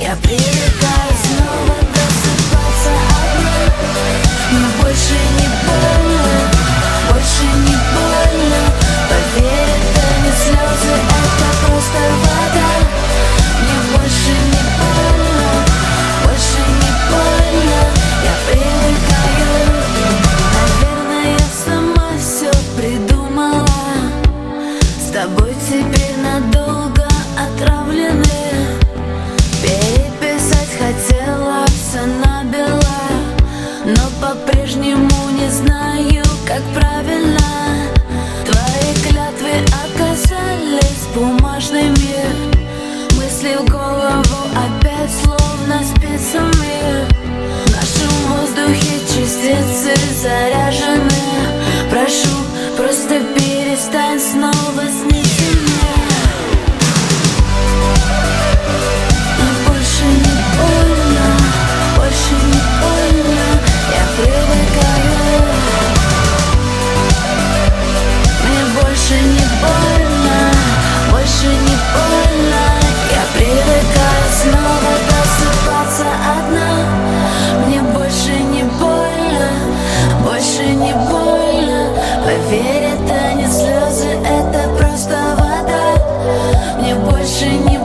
Я привыкаю снова досыпаться одной Но больше не больно, больше не больно. Поверь, это не слезы, это просто вода. Мне больше не больно, больше не больно. Я привыкаю. Наверное, я сама все придумала. С тобой теперь надолго отравлена. мысли в голову опять словно спицами В нашем воздухе частицы заряд. больше не